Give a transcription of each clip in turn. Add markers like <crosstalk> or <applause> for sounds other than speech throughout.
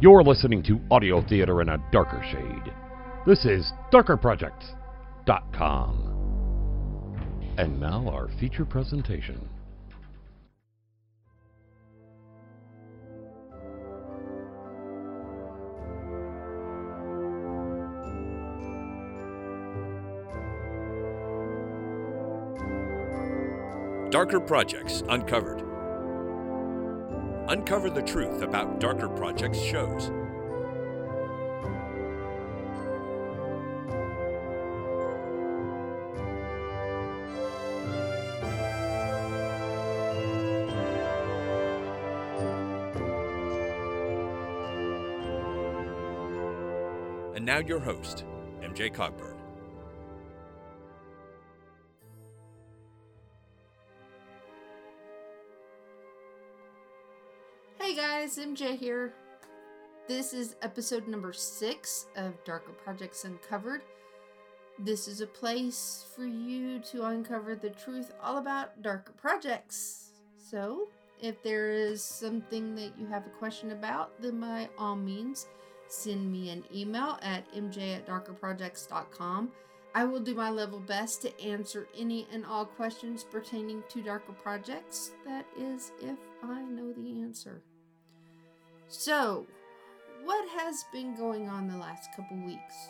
You're listening to audio theater in a darker shade. This is darkerprojects.com. And now our feature presentation. Darker Projects Uncovered. Uncover the truth about Darker Projects shows. And now your host, MJ Cogburn. Hey guys, MJ here. This is episode number six of Darker Projects Uncovered. This is a place for you to uncover the truth all about darker projects. So, if there is something that you have a question about, then by all means, send me an email at mj at darkerprojects.com. I will do my level best to answer any and all questions pertaining to darker projects. That is, if I know the answer. So, what has been going on the last couple weeks?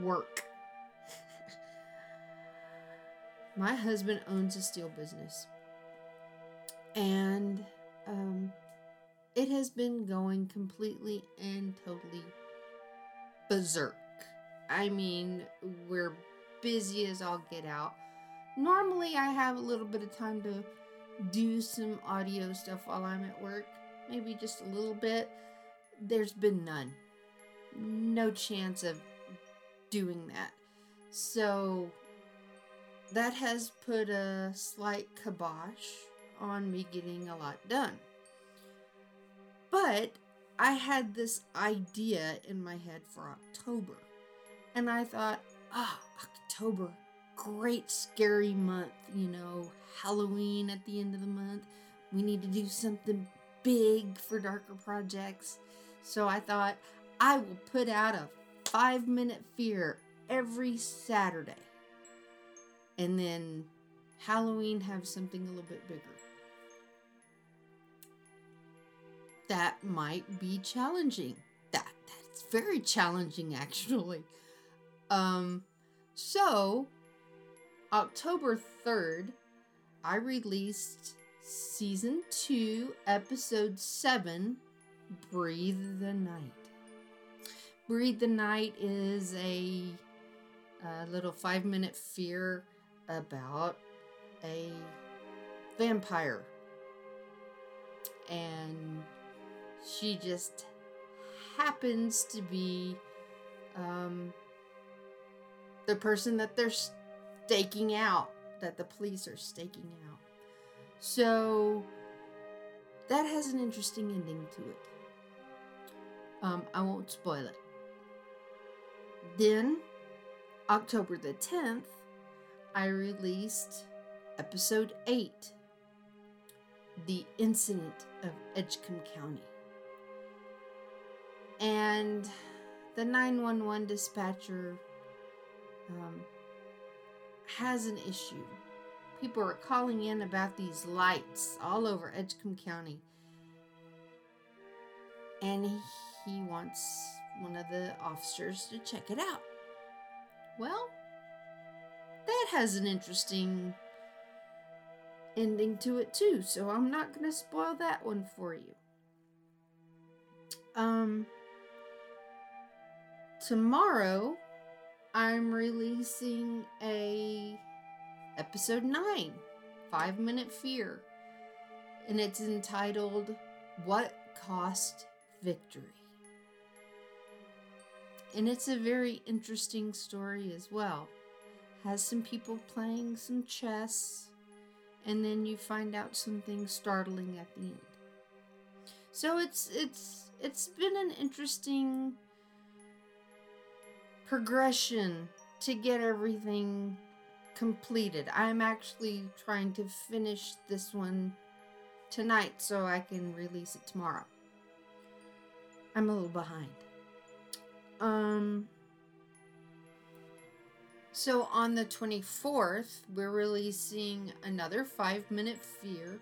Work. <laughs> My husband owns a steel business, and um, it has been going completely and totally berserk. I mean, we're busy as all get out. Normally, I have a little bit of time to do some audio stuff while I'm at work, maybe just a little bit. There's been none. No chance of doing that. So, that has put a slight kibosh on me getting a lot done. But I had this idea in my head for October. And I thought, ah, October, great scary month, you know, Halloween at the end of the month. We need to do something big for darker projects. So I thought I will put out a five minute fear every Saturday. And then Halloween have something a little bit bigger. That might be challenging. That that's very challenging <laughs> actually. Um so October 3rd, I released season 2, episode 7, Breathe the Night. Breathe the Night is a, a little five minute fear about a vampire. And she just happens to be um, the person that they're staking out, that the police are staking out. So that has an interesting ending to it. Um, I won't spoil it. Then, October the 10th, I released episode 8 The Incident of Edgecombe County. And the 911 dispatcher um, has an issue. People are calling in about these lights all over Edgecombe County. And he, wants one of the officers to check it out. Well, that has an interesting ending to it too, so I'm not going to spoil that one for you. Um tomorrow I'm releasing a episode 9, 5 Minute Fear. And it's entitled What Cost Victory. And it's a very interesting story as well. Has some people playing some chess, and then you find out something startling at the end. So it's it's it's been an interesting progression to get everything completed. I'm actually trying to finish this one tonight so I can release it tomorrow. I'm a little behind. Um, so on the 24th, we're releasing another five minute fear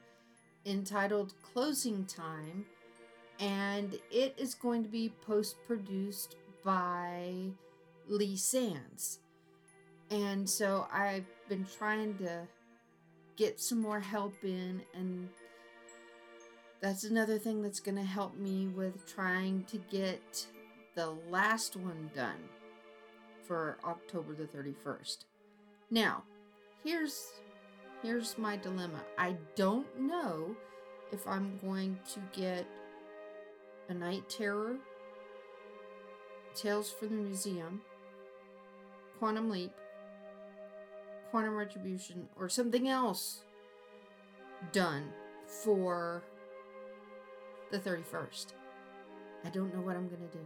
entitled Closing Time, and it is going to be post produced by Lee Sands. And so I've been trying to get some more help in, and that's another thing that's going to help me with trying to get the last one done for October the 31st. Now, here's here's my dilemma. I don't know if I'm going to get a night terror, Tales from the Museum, Quantum Leap, Quantum Retribution, or something else done for the 31st. I don't know what I'm going to do.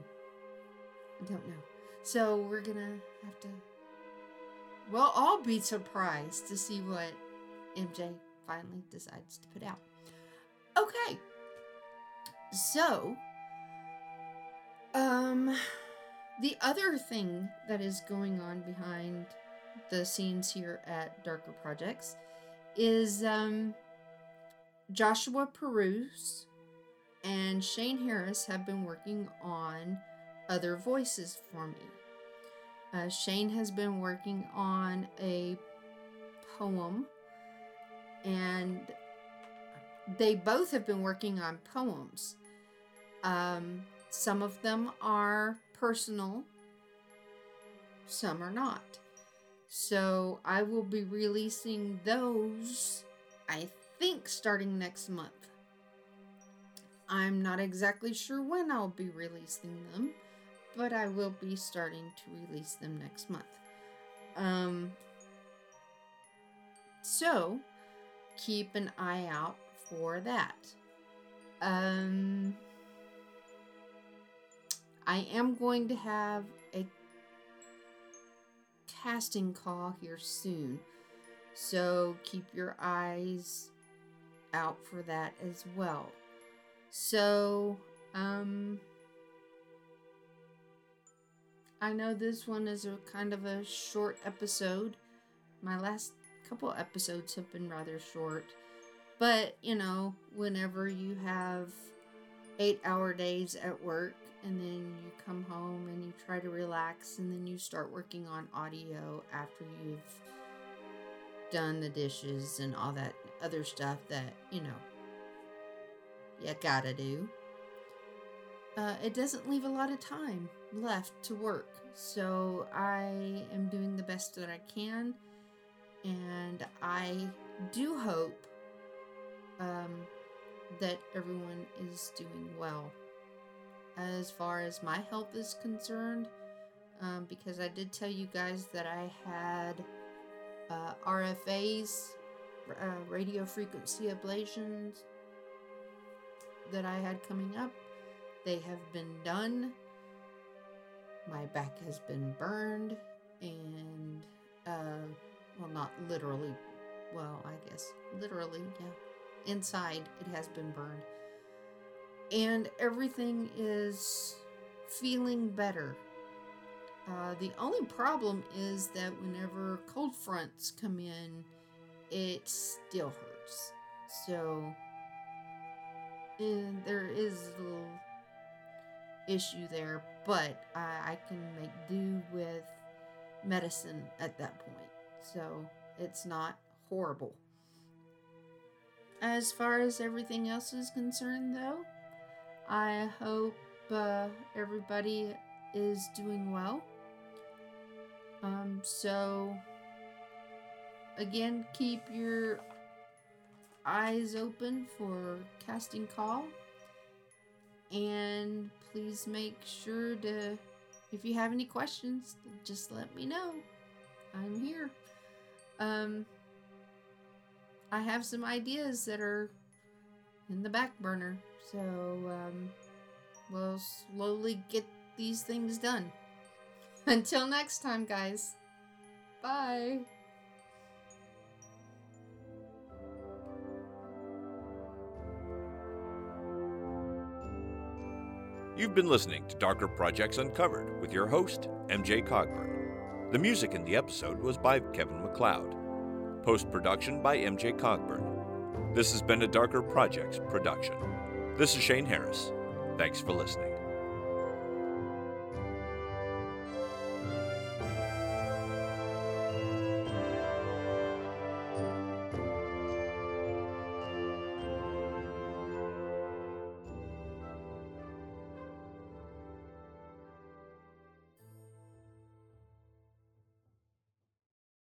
I don't know. So we're going to have to. Well, I'll be surprised to see what MJ finally decides to put out. Okay. So, um, the other thing that is going on behind the scenes here at Darker Projects is um, Joshua Peruse and Shane Harris have been working on other voices for me. Uh, Shane has been working on a poem, and they both have been working on poems. Um, some of them are personal, some are not. So I will be releasing those, I think, starting next month. I'm not exactly sure when I'll be releasing them, but I will be starting to release them next month. Um, so keep an eye out for that. Um, I am going to have a casting call here soon, so keep your eyes out for that as well. So, um, I know this one is a kind of a short episode. My last couple episodes have been rather short. But, you know, whenever you have eight hour days at work and then you come home and you try to relax and then you start working on audio after you've done the dishes and all that other stuff that, you know, you gotta do. Uh, it doesn't leave a lot of time left to work. So I am doing the best that I can. And I do hope um, that everyone is doing well. As far as my health is concerned, um, because I did tell you guys that I had uh, RFAs, uh, radio frequency ablations, that I had coming up. They have been done. My back has been burned, and, uh, well, not literally, well, I guess literally, yeah. Inside, it has been burned. And everything is feeling better. Uh, the only problem is that whenever cold fronts come in, it still hurts. So and there is a little issue there, but I, I can make do with medicine at that point. So it's not horrible. As far as everything else is concerned, though, I hope uh, everybody is doing well. Um, so, again, keep your eyes open for casting call. And please make sure to, if you have any questions, just let me know. I'm here. Um, I have some ideas that are in the back burner, so um, we'll slowly get these things done. <laughs> Until next time, guys. Bye. You've been listening to Darker Projects Uncovered with your host, MJ Cogburn. The music in the episode was by Kevin MacLeod. Post production by MJ Cogburn. This has been a Darker Projects production. This is Shane Harris. Thanks for listening.